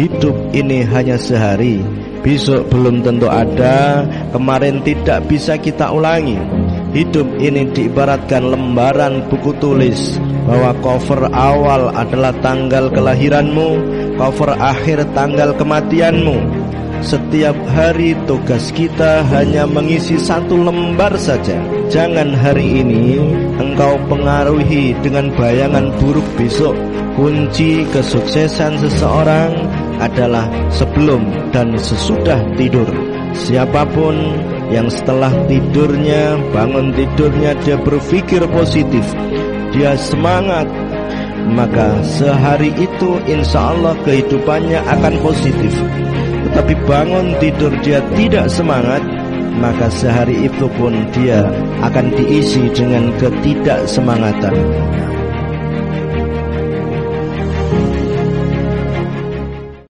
hidup ini hanya sehari. Besok belum tentu ada. Kemarin tidak bisa kita ulangi. Hidup ini diibaratkan lembaran buku tulis Bahwa cover awal adalah tanggal kelahiranmu Cover akhir tanggal kematianmu. Setiap hari tugas kita hanya mengisi satu lembar saja. Jangan hari ini engkau pengaruhi dengan bayangan buruk besok. Kunci kesuksesan seseorang adalah sebelum dan sesudah tidur. Siapa pun yang setelah tidurnya, bangun tidurnya dia berpikir positif, dia semangat, maka sehari itu insya Allah kehidupannya akan positif. Tetapi bangun tidur dia tidak semangat, maka sehari itu pun dia akan diisi dengan ketidaksemangatan.